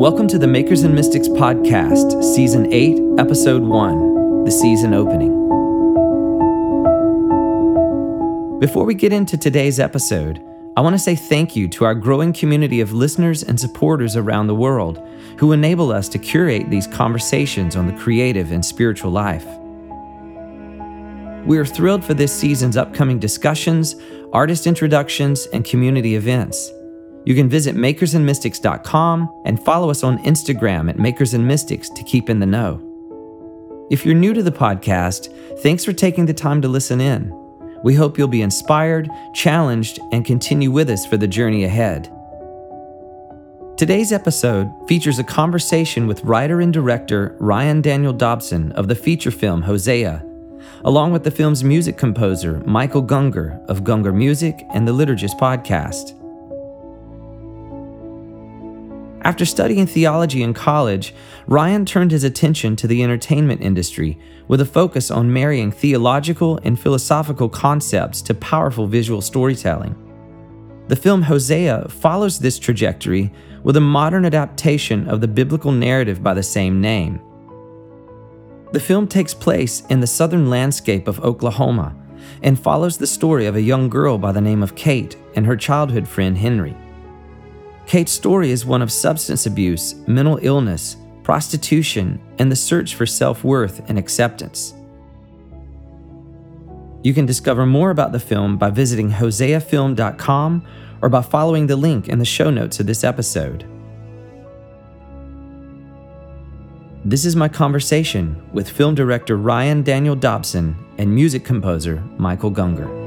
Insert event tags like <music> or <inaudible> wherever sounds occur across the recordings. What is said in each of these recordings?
Welcome to the Makers and Mystics podcast, season 8, episode 1, the season opening. Before we get into today's episode, I want to say thank you to our growing community of listeners and supporters around the world who enable us to curate these conversations on the creative and spiritual life. We are thrilled for this season's upcoming discussions, artist introductions, and community events. You can visit makersandmystics.com and follow us on Instagram at makersandmystics to keep in the know. If you're new to the podcast, thanks for taking the time to listen in. We hope you'll be inspired, challenged, and continue with us for the journey ahead. Today's episode features a conversation with writer and director Ryan Daniel Dobson of the feature film Hosea, along with the film's music composer Michael Gungor of Gungor Music and the Liturgist podcast. After studying theology in college, Ryan turned his attention to the entertainment industry with a focus on marrying theological and philosophical concepts to powerful visual storytelling. The film Hosea follows this trajectory with a modern adaptation of the biblical narrative by the same name. The film takes place in the southern landscape of Oklahoma and follows the story of a young girl by the name of Kate and her childhood friend Henry. Kate's story is one of substance abuse, mental illness, prostitution, and the search for self worth and acceptance. You can discover more about the film by visiting hoseafilm.com or by following the link in the show notes of this episode. This is my conversation with film director Ryan Daniel Dobson and music composer Michael Gungor.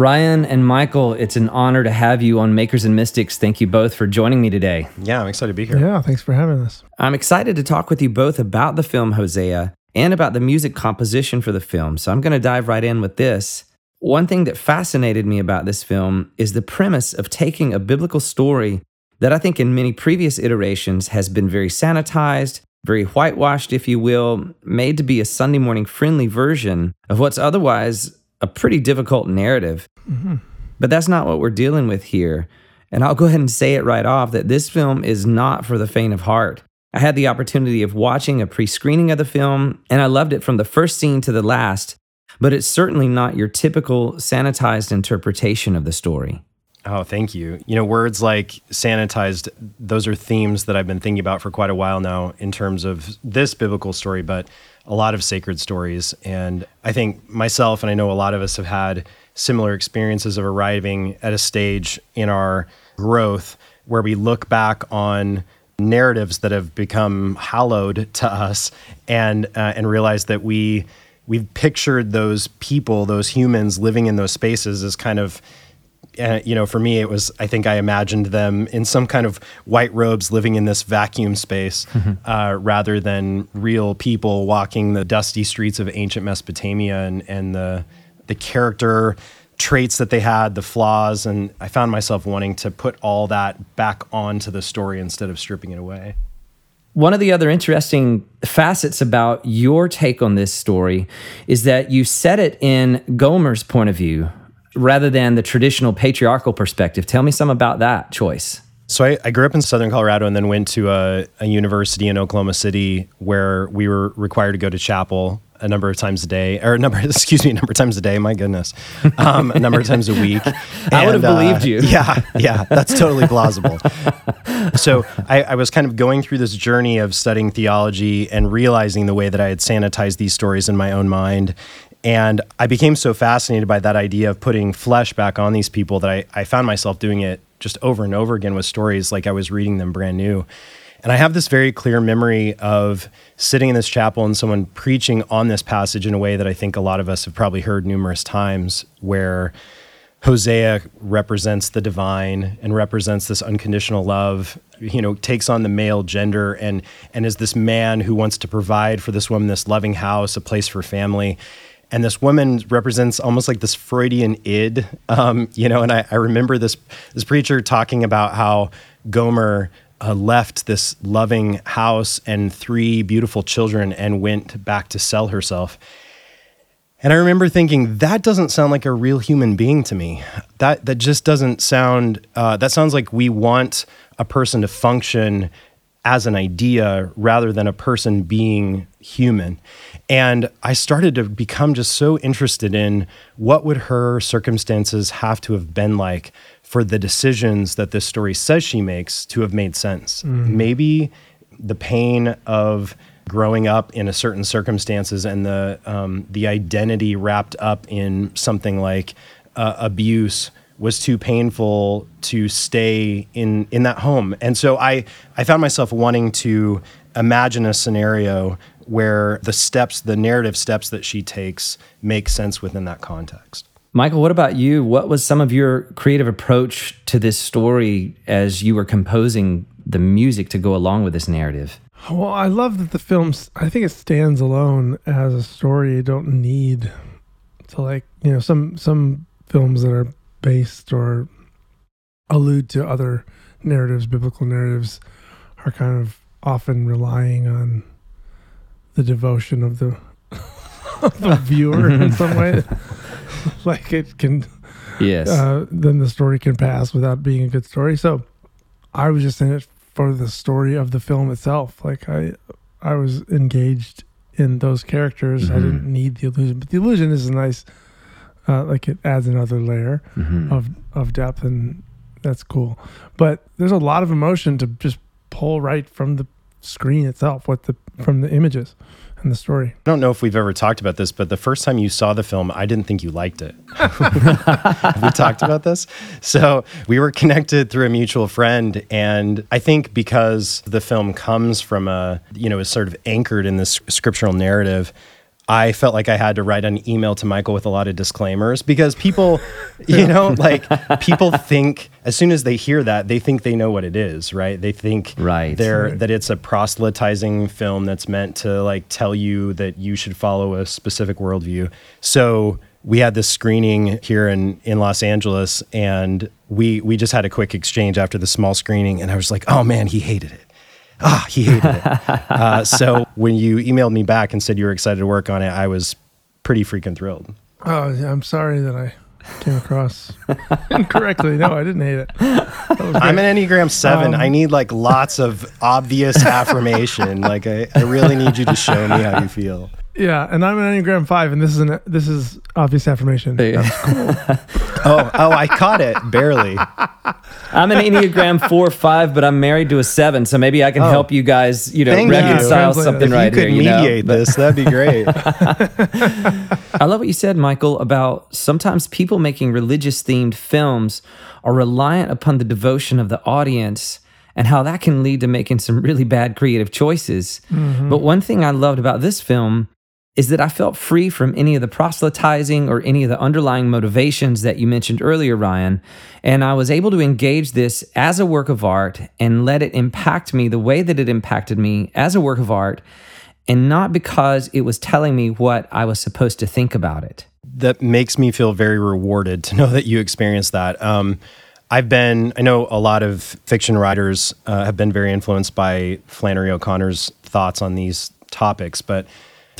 Ryan and Michael, it's an honor to have you on Makers and Mystics. Thank you both for joining me today. Yeah, I'm excited to be here. Yeah, thanks for having us. I'm excited to talk with you both about the film Hosea and about the music composition for the film. So I'm going to dive right in with this. One thing that fascinated me about this film is the premise of taking a biblical story that I think in many previous iterations has been very sanitized, very whitewashed, if you will, made to be a Sunday morning friendly version of what's otherwise a pretty difficult narrative. Mm-hmm. But that's not what we're dealing with here. And I'll go ahead and say it right off that this film is not for the faint of heart. I had the opportunity of watching a pre screening of the film, and I loved it from the first scene to the last, but it's certainly not your typical sanitized interpretation of the story. Oh, thank you. You know, words like sanitized, those are themes that I've been thinking about for quite a while now in terms of this biblical story, but a lot of sacred stories. And I think myself, and I know a lot of us have had similar experiences of arriving at a stage in our growth where we look back on narratives that have become hallowed to us and uh, and realize that we we've pictured those people those humans living in those spaces as kind of uh, you know, for me, it was, I think I imagined them in some kind of white robes living in this vacuum space mm-hmm. uh, rather than real people walking the dusty streets of ancient Mesopotamia and, and the, the character traits that they had, the flaws. And I found myself wanting to put all that back onto the story instead of stripping it away. One of the other interesting facets about your take on this story is that you set it in Gomer's point of view, rather than the traditional patriarchal perspective. Tell me some about that choice. So I, I, grew up in Southern Colorado and then went to a, a, university in Oklahoma City where we were required to go to chapel a number of times a day, or a number, <laughs> excuse me, a number of times a day. My goodness, um, a number of times a week. <laughs> I would have uh, believed you. <laughs> Yeah, yeah, that's totally plausible. so I, I was kind of going through this journey of studying theology and realizing the way that I had sanitized these stories in my own mind, and I became so fascinated by that idea of putting flesh back on these people that I, I found myself doing it just over and over again with stories like I was reading them brand new. And I have this very clear memory of sitting in this chapel and someone preaching on this passage in a way that I think a lot of us have probably heard numerous times, where Hosea represents the divine and represents this unconditional love, you know, takes on the male gender and and is this man who wants to provide for this woman this loving house, a place for family and this woman represents almost like this Freudian id, um, you know. And I, I, remember this this preacher talking about how Gomer uh, left this loving house and three beautiful children and went back to sell herself. And I remember thinking that doesn't sound like a real human being to me. That that just doesn't sound. Uh, that sounds like we want a person to function as an idea rather than a person being human. And I started to become just so interested in what would her circumstances have to have been like for the decisions that this story says she makes to have made sense. Mm. Maybe the pain of growing up in a certain circumstances and the um, the identity wrapped up in something like uh, abuse was too painful to stay in in that home. And so I I found myself wanting to imagine a scenario where the steps, the narrative steps that she takes make sense within that context. Michael, what about you? What was some of your creative approach to this story as you were composing the music to go along with this narrative? Well, I love that the film, I think it stands alone as a story. You don't need to, like, you know, some, some films that are based or allude to other narratives, biblical narratives, are kind of often relying on the devotion of the, <laughs> of the viewer in some way. <laughs> like it can, yes, uh, then the story can pass without being a good story. So I was just in it for the story of the film itself. Like I, I was engaged in those characters. Mm-hmm. I didn't need the illusion, but the illusion is a nice uh, like it adds another layer mm-hmm. of of depth, and that's cool. But there's a lot of emotion to just pull right from the screen itself, what the from the images and the story. I don't know if we've ever talked about this, but the first time you saw the film, I didn't think you liked it. <laughs> we talked about this. So we were connected through a mutual friend, and I think because the film comes from a you know is sort of anchored in this scriptural narrative I felt like I had to write an email to Michael with a lot of disclaimers because people, <laughs> you know, <laughs> like people think as soon as they hear that, they think they know what it is, right? They think right. they're right. that it's a proselytizing film that's meant to like tell you that you should follow a specific worldview. So we had this screening here in in Los Angeles, and we we just had a quick exchange after the small screening, and I was like, oh man, he hated it ah, he hated it. uh, so when you emailed me back and said you were excited to work on it, I was pretty freaking thrilled. Oh, yeah, I'm sorry that I came across <laughs> incorrectly. No, I didn't hate it. I'm an Enneagram 7. Um, I need like lots of obvious <laughs> affirmation. Like I, I really need you to show me how you feel. Yeah, and I'm an Enneagram five, and this is an this is obvious affirmation. Hey. Cool. <laughs> oh, oh, I caught it barely. I'm an Enneagram four five, but I'm married to a seven, so maybe I can oh. help you guys, you know, Thank reconcile you. something if right you could here. mediate know? this, that'd be great. <laughs> I love what you said, Michael, about sometimes people making religious themed films are reliant upon the devotion of the audience and how that can lead to making some really bad creative choices. Mm-hmm. But one thing I loved about this film is that I felt free from any of the proselytizing or any of the underlying motivations that you mentioned earlier, Ryan. And I was able to engage this as a work of art and let it impact me the way that it impacted me as a work of art, and not because it was telling me what I was supposed to think about it. That makes me feel very rewarded to <laughs> know that you experienced that. Um, I've been, I know a lot of fiction writers uh, have been very influenced by Flannery O'Connor's thoughts on these topics, but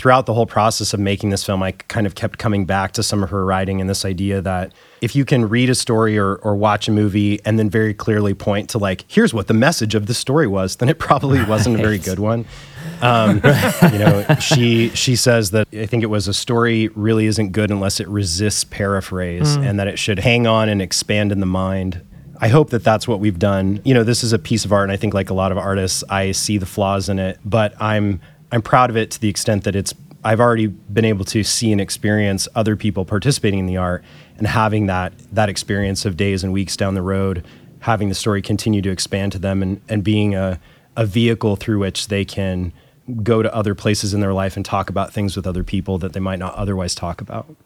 throughout the whole process of making this film, I kind of kept coming back to some of her writing and this idea that if you can read a story or, or watch a movie and then very clearly point to like, here's what the message of the story was, then it probably right. <laughs> wasn't a very good one. Um, you know, she she says that I think it was a story really isn't good unless it resists paraphrase, mm. and that it should hang on and expand in the mind. I hope that that's what we've done. You know, this is a piece of art, and I think like a lot of artists, I see the flaws in it, but I'm I'm proud of it to the extent that it's I've already been able to see and experience other people participating in the art and having that that experience of days and weeks down the road, having the story continue to expand to them and, and being a, a vehicle through which they can go to other places in their life and talk about things with other people that they might not otherwise talk about.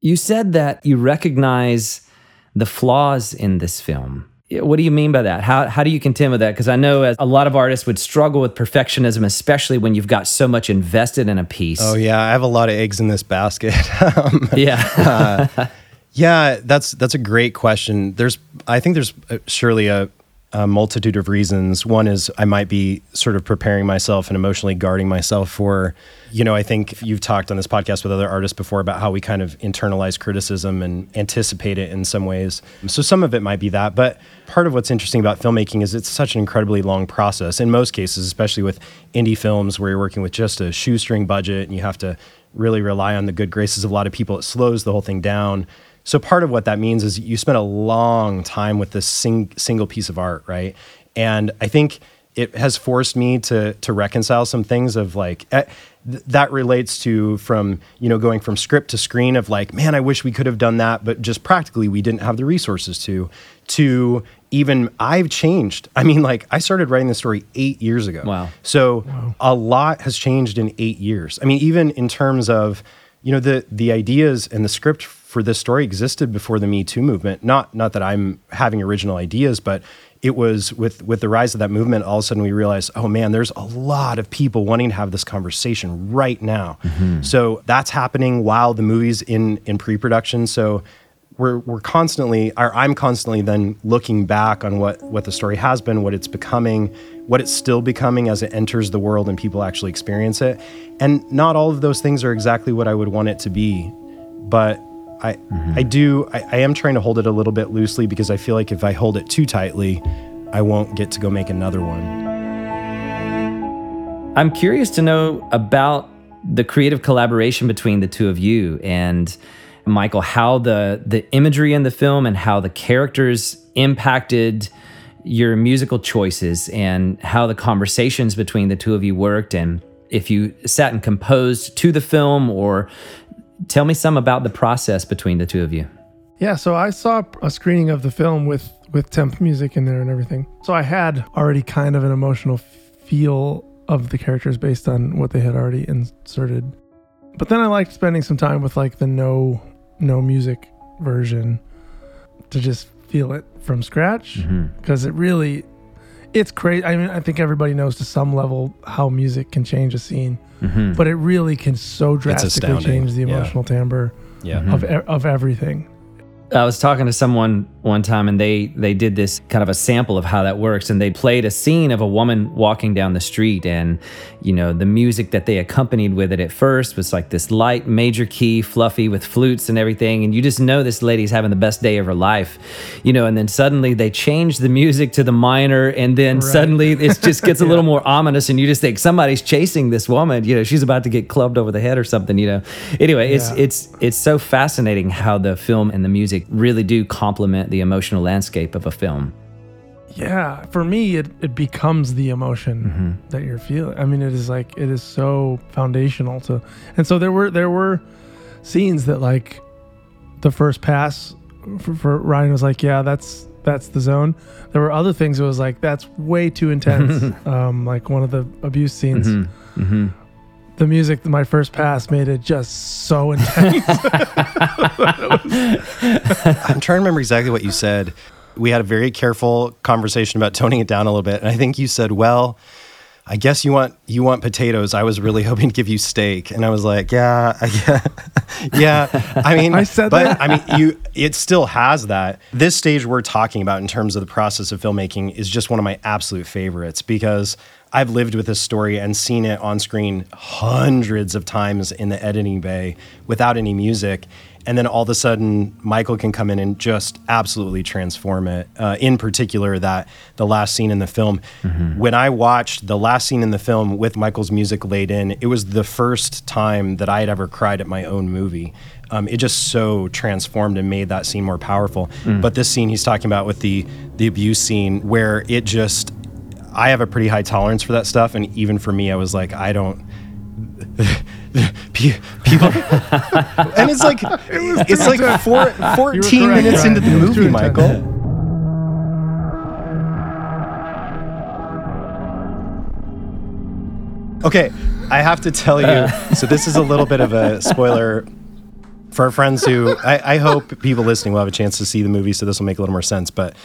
You said that you recognize the flaws in this film. What do you mean by that? How, how do you contend with that? Because I know as a lot of artists would struggle with perfectionism, especially when you've got so much invested in a piece. Oh yeah, I have a lot of eggs in this basket. <laughs> um, yeah, uh, yeah, that's that's a great question. There's, I think there's uh, surely a a multitude of reasons. One is I might be sort of preparing myself and emotionally guarding myself for, you know, I think you've talked on this podcast with other artists before about how we kind of internalize criticism and anticipate it in some ways. So some of it might be that. But part of what's interesting about filmmaking is it's such an incredibly long process in most cases, especially with indie films where you're working with just a shoestring budget and you have to really rely on the good graces of a lot of people. It slows the whole thing down. So part of what that means is you spend a long time with this sing, single piece of art, right? And I think it has forced me to to reconcile some things of like eh, th- that relates to from you know going from script to screen of like man I wish we could have done that but just practically we didn't have the resources to to even I've changed. I mean like I started writing the story 8 years ago. Wow. So wow. a lot has changed in 8 years. I mean even in terms of you know the the ideas and the script for this story existed before the Me Too movement. Not not that I'm having original ideas, but it was with with the rise of that movement. All of a sudden, we realized, oh man, there's a lot of people wanting to have this conversation right now. Mm-hmm. So that's happening while the movie's in in pre production. So we're we're constantly, or I'm constantly then looking back on what what the story has been, what it's becoming, what it's still becoming as it enters the world and people actually experience it. And not all of those things are exactly what I would want it to be, but I mm-hmm. I do I, I am trying to hold it a little bit loosely because I feel like if I hold it too tightly, I won't get to go make another one. I'm curious to know about the creative collaboration between the two of you and Michael, how the the imagery in the film and how the characters impacted your musical choices and how the conversations between the two of you worked and if you sat and composed to the film or Tell me some about the process between the two of you. Yeah, so I saw a screening of the film with with temp music in there and everything. So I had already kind of an emotional feel of the characters based on what they had already inserted. But then I liked spending some time with like the no no music version to just feel it from scratch because mm-hmm. it really it's crazy. I mean, I think everybody knows to some level how music can change a scene, mm-hmm. but it really can so drastically change the emotional yeah. timbre yeah. of of everything. I was talking to someone one time and they they did this kind of a sample of how that works. And they played a scene of a woman walking down the street and you know the music that they accompanied with it at first was like this light major key fluffy with flutes and everything. And you just know this lady's having the best day of her life you know and then suddenly they change the music to the minor and then right. suddenly it just gets a <laughs> little more ominous and you just think somebody's chasing this woman. You know she's about to get clubbed over the head or something you know. Anyway yeah. it's it's it's so fascinating how the film and the music really do complement the emotional landscape of a film. Yeah, for me, it, it becomes the emotion mm-hmm. that you're feeling. I mean, it is like it is so foundational to, and so there were there were scenes that like the first pass for, for Ryan was like, yeah, that's that's the zone. There were other things that was like that's way too intense. <laughs> um, like one of the abuse scenes. Mm-hmm. Mm-hmm the music my first pass made it just so <laughs> intense. <laughs> I'm trying to remember exactly what you said. We had a very careful conversation about toning it down a little bit, and I think you said, "Well, I guess you want you want potatoes. I was really <laughs> hoping to give you steak, and I was like, yeah, yeah, yeah. I mean, I said but that. I mean, you. It still has that. This stage we're talking about in terms of the process of filmmaking is just one of my absolute favorites because I've lived with this story and seen it on screen hundreds of times in the editing bay without any music. And then all of a sudden, Michael can come in and just absolutely transform it. Uh, in particular, that the last scene in the film. Mm-hmm. When I watched the last scene in the film with Michael's music laid in, it was the first time that I had ever cried at my own movie. Um, it just so transformed and made that scene more powerful. Mm. But this scene he's talking about with the the abuse scene, where it just I have a pretty high tolerance for that stuff, and even for me, I was like, I don't. <laughs> people, <laughs> and it's like <laughs> it it's like four, 14 minutes into the movie, Michael. Okay, I have to tell you. So this is a little bit of a spoiler for our friends who I, I, hope people listening will have a chance to see the movie, so this will make a little more sense. But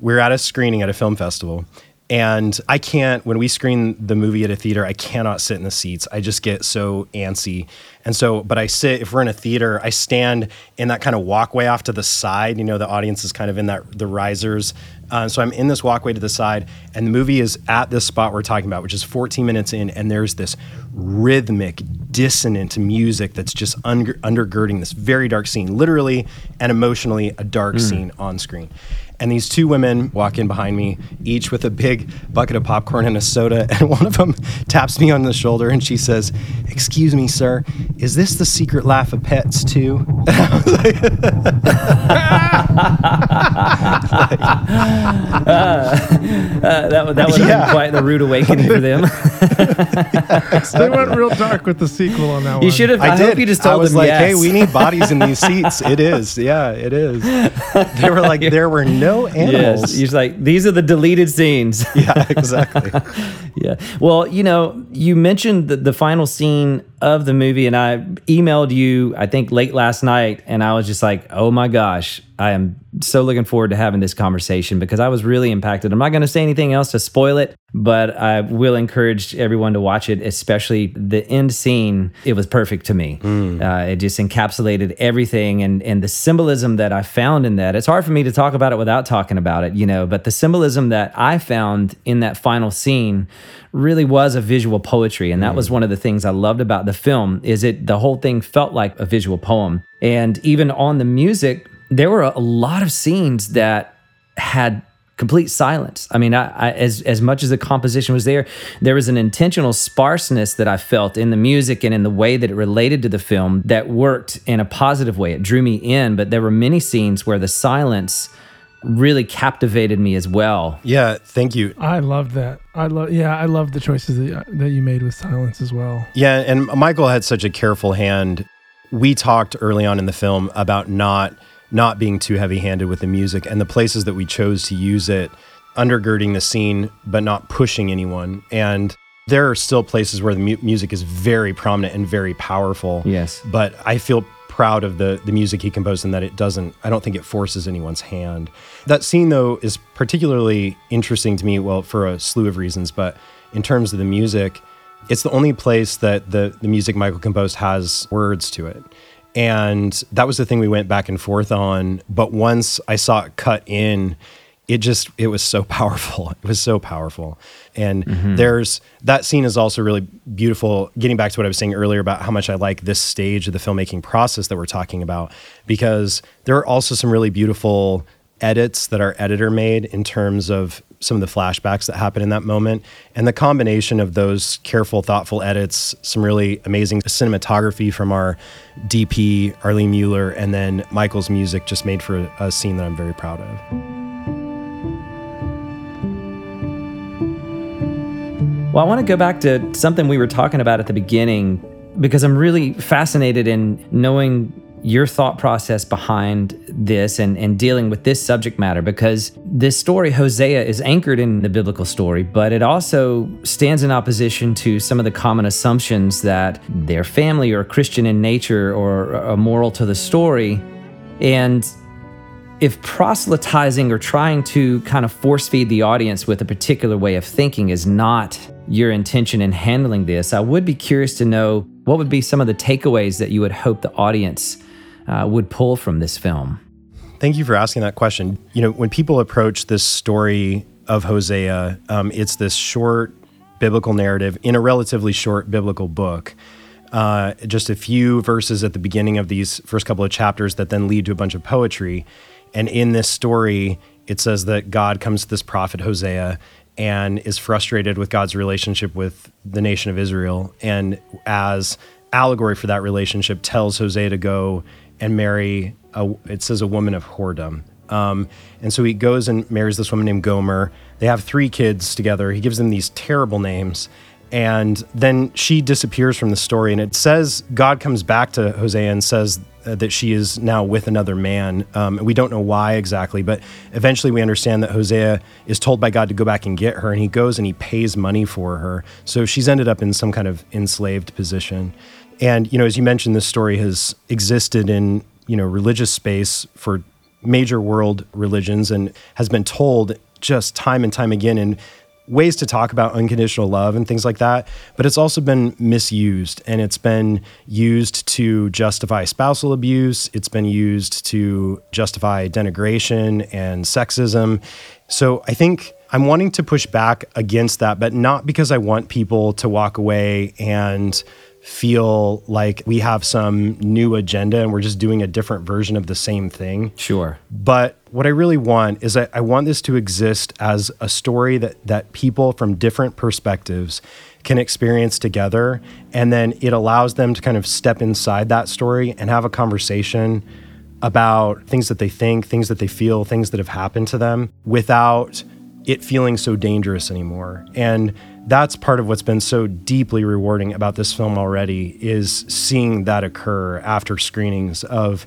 we're at a screening at a film festival, and I can't, when we screen the movie at a theater, I cannot sit in the seats. I just get so antsy. And so, but I sit, if we're in a theater, I stand in that kind of walkway off to the side. You know, the audience is kind of in that, the risers Uh, so I'm in this walkway to the side, and the movie is at this spot we're talking about, which is 14 minutes in, and there's this rhythmic, dissonant music that's just under, undergirding this very dark scene, literally and emotionally a dark mm. scene on screen. And these two women walk in behind me, each with a big bucket of popcorn and a soda. <laughs> And one of them taps me on the shoulder and she says, Excuse me, sir, is this the Secret Life of Pets too? <laughs> like, <laughs> uh, <laughs> uh, that, that was yeah. quite the rude awakening for them. yeah, they went real dark with the sequel on that one. You should have. I, I did. hope you just told I was them like, yes. "Hey, we need bodies in these seats." <laughs> It is. Yeah, it is. They were like, "There were no <laughs> no animals. Yes, he's like, these are the deleted scenes. yeah, exactly. yeah. Well, you know, you mentioned the, the final scene of the movie, and I emailed you, I think, late last night, and I was just like, oh my gosh, I am so looking forward to having this conversation because I was really impacted. I'm not going to say anything else to spoil it, but I will encourage everyone to watch it, especially the end scene. It was perfect to me. Mm. Uh, it just encapsulated everything and, and the symbolism that I found in that. It's hard for me to talk about it without talking about it, you know, but the symbolism that I found in that final scene really was a visual poetry and that mm. was one of the things I loved about the film is it the whole thing felt like a visual poem and even on the music there were a lot of scenes that had complete silence. I mean, I, I, as as much as the composition was there, there was an intentional sparseness that I felt in the music and in the way that it related to the film that worked in a positive way. It drew me in, but there were many scenes where the silence really captivated me as well. Yeah, thank you. I love that. I love yeah, I love the choices that, uh, that you made with silence as well. Yeah, and Michael had such a careful hand. We talked early on in the film about not not being too heavy handed with the music and the places that we chose to use it, undergirding the scene, but not pushing anyone. And there are still places where the mu- music is very prominent and very powerful. Yes. But I feel proud of the the music he composed and that it doesn't I don't think it forces anyone's hand. That scene though is particularly interesting to me well for a slew of reasons but in terms of the music it's the only place that the the music Michael composed has words to it. And that was the thing we went back and forth on. But once I saw it cut in, it just it was so <laughs> powerful it was so powerful and mm-hmm. there's that scene is also really beautiful getting back to what i was saying earlier about how much i like this stage of the filmmaking process that we're talking about because there are also some really beautiful edits that our editor made in terms of some of the flashbacks that happen in that moment. And the combination of those careful, thoughtful edits, some really amazing cinematography from our DP, Arlene Mueller, and then Michael's music just made for a scene that I'm very proud of. Well, I want to go back to something we were talking about at the beginning because I'm really fascinated in knowing your thought process behind this and, and dealing with this subject matter because this story, Hosea, is anchored in the biblical story, but it also stands in opposition to some of the common assumptions that their family or Christian in nature or a moral to the story. And if proselytizing or trying to kind of force feed the audience with a particular way of thinking is not your intention in handling this, I would be curious to know what would be some of the takeaways that you would hope the audience uh, would pull from this film? Thank you for asking that question. You know, when people approach this story of Hosea, um, it's this short biblical narrative in a relatively short biblical book. Uh, just a few verses at the beginning of these first couple of chapters that then lead to a bunch of poetry. And in this story, it says that God comes to this prophet Hosea and is frustrated with God's relationship with the nation of Israel. And as allegory for that relationship, tells Hosea to go and marry a, it says a woman of whoredom. Um, and so he goes and marries this woman named Gomer. They have three kids together. He gives them these terrible names. And then she disappears from the story. And it says God comes back to Hosea and says that she is now with another man. Um, we don't know why exactly, but eventually we understand that Hosea is told by God to go back and get her. And he goes and he pays money for her. So she's ended up in some kind of enslaved position. And you know, as you mentioned, this story has existed in you know religious space for major world religions and has been told just time and time again. in ways to talk about unconditional love and things like that, but it's also been misused and it's been used to justify spousal abuse. It's been used to justify denigration and sexism. So I think I'm wanting to push back against that, but not because I want people to walk away and feel like we have some new agenda and we're just doing a different version of the same thing. Sure. But what I really want is I, I want this to exist as a story that that people from different perspectives can experience together and then it allows them to kind of step inside that story and have a conversation about things that they think, things that they feel, things that have happened to them without it feeling so dangerous anymore. And that's part of what's been so deeply rewarding about this film already is seeing that occur after screenings of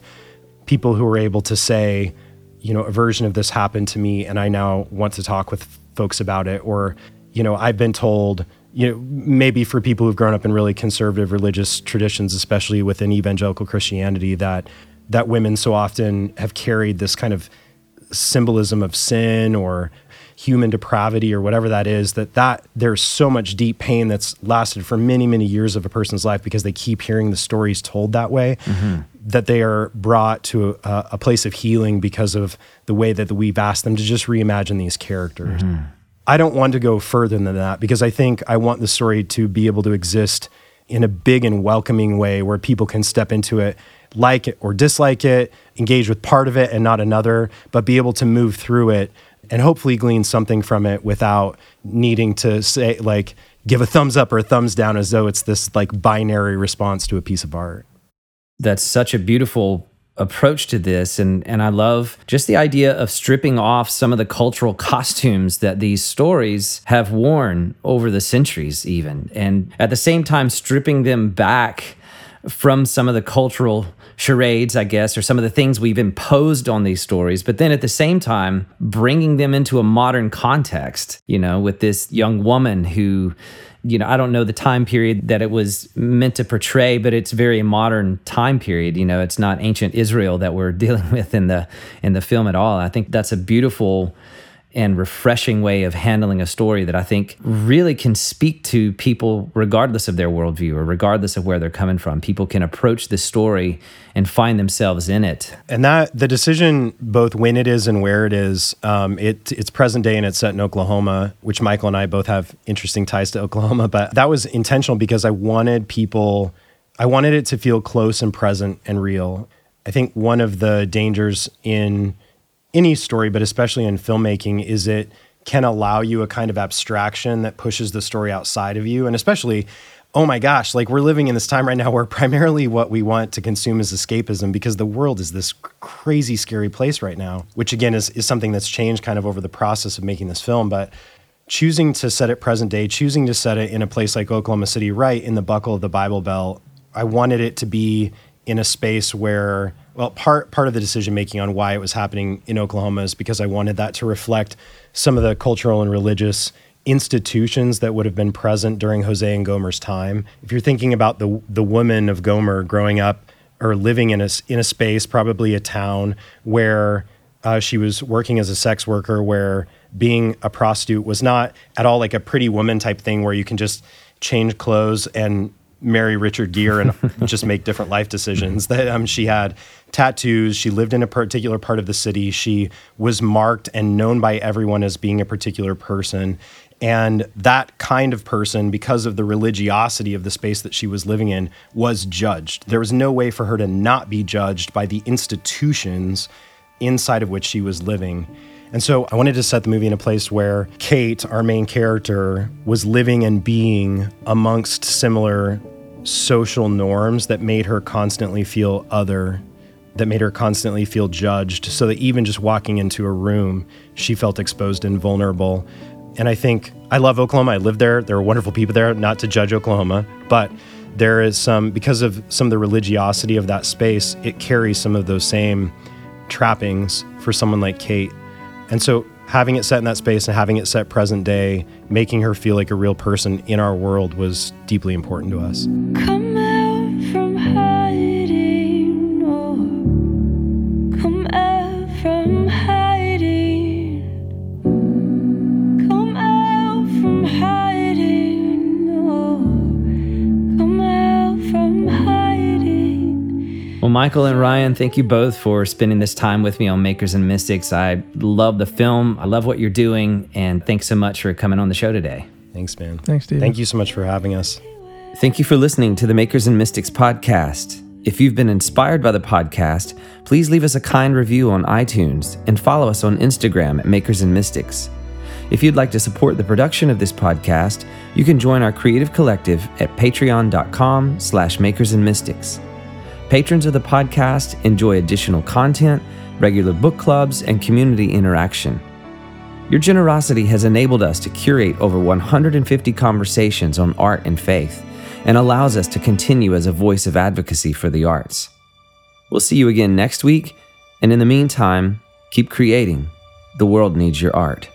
people who were able to say, you know, a version of this happened to me and I now want to talk with folks about it. Or you know, I've been told you know, maybe for people who've grown up in really conservative religious traditions, especially within evangelical Christianity, that that women so often have carried this kind of symbolism of sin or human depravity or whatever that is that that there's so much deep pain that's lasted for many many years of a person's life because they keep hearing the stories told that way mm-hmm. that they are brought to a, a, place of healing because of the way that we've asked them to just reimagine these characters mm-hmm. i don't want to go further than that because i think i want the story to be able to exist in a big and welcoming way where people can step into it like it or dislike it engage with part of it and not another but be able to move through it and hopefully glean something from it without needing to say like give a thumbs up or a thumbs down as though it's this like binary response to a piece of art. That's such a beautiful approach to this and and I love just the idea of stripping off some of the cultural <laughs> costumes that these stories have worn over the centuries even and at the same time stripping them back from some of the cultural charades, I guess, or some of the things we've imposed on these stories, but then at the same time, bringing them into a modern context, you know, with this young woman who, you know, I don't know the time period that it was meant to portray, but it's very modern time period. You know, it's not ancient Israel that we're <laughs> dealing with in the in the film at all. I think that's a beautiful and refreshing way of handling a story that I think really can speak to people regardless of their worldview or regardless of where they're coming from. People can approach this story and find themselves in it. And that the decision, both when it is and where it is, um, it, it's present day and it's set in Oklahoma, which Michael and I both have interesting ties to Oklahoma. But that was intentional because I wanted people, I wanted it to feel close and present and real. I think one of the dangers in any story, but especially in filmmaking, is it can allow you a kind of abstraction that pushes the story outside of you. And especially, oh my gosh, like we're living in this time right now where primarily what we want to consume is escapism because the world is this crazy, scary place right now, which again is, is something that's changed kind of over the process of making this film. But choosing to set it present day, choosing to set it in a place like Oklahoma City, right in the buckle of the Bible Belt, I wanted it to be in a space where well, part part of the decision making on why it was happening in Oklahoma is because I wanted that to reflect some of the cultural and religious institutions that would have been present during Hosea and Gomer's time. If you're thinking about the the woman of Gomer growing up or living in a in a space, probably a town where uh, she was working as a sex worker, where being a prostitute was not at all like a pretty woman type thing where you can just change clothes and marry Richard Gere and <laughs> just make different life decisions. That um, she had tattoos. She lived in a particular part of the city. She was marked and known by everyone as being a particular person. And that kind of person, because of the religiosity of the space that she was living in, was judged. There was no way for her to not be judged by the institutions inside of which she was living. And so I wanted to set the movie in a place where Kate, our main character, was living and being amongst similar social norms that made her constantly feel other, that made her constantly feel judged, so that even just walking into a room, she felt exposed and vulnerable. And I think I love Oklahoma. I lived there. There are wonderful people there, not to judge Oklahoma, but there is some, because of some of the religiosity of that space, it carries some of those same trappings for someone like Kate and so having it set in that space and having it set present day, making her feel like a real person in our world was deeply important to us. Come Michael and Ryan, thank you both for spending this time with me on Makers and Mystics. I love the film. I love what you're doing. And thanks so much for coming on the show today. Thanks, man. Thanks, Steve. Thank you so much for having us. Thank you for listening to the Makers and Mystics podcast. If you've been inspired by the podcast, please leave us a kind review on iTunes and follow us on Instagram at Makers and Mystics. If you'd like to support the production of this podcast, you can join our creative collective at patreon.com slash makers and mystics. Patrons of the podcast enjoy additional content, regular book clubs, and community interaction. Your generosity has enabled us to curate over 150 conversations on art and faith and allows us to continue as a voice of advocacy for the arts. We'll see you again next week, and in the meantime, keep creating. The world needs your art.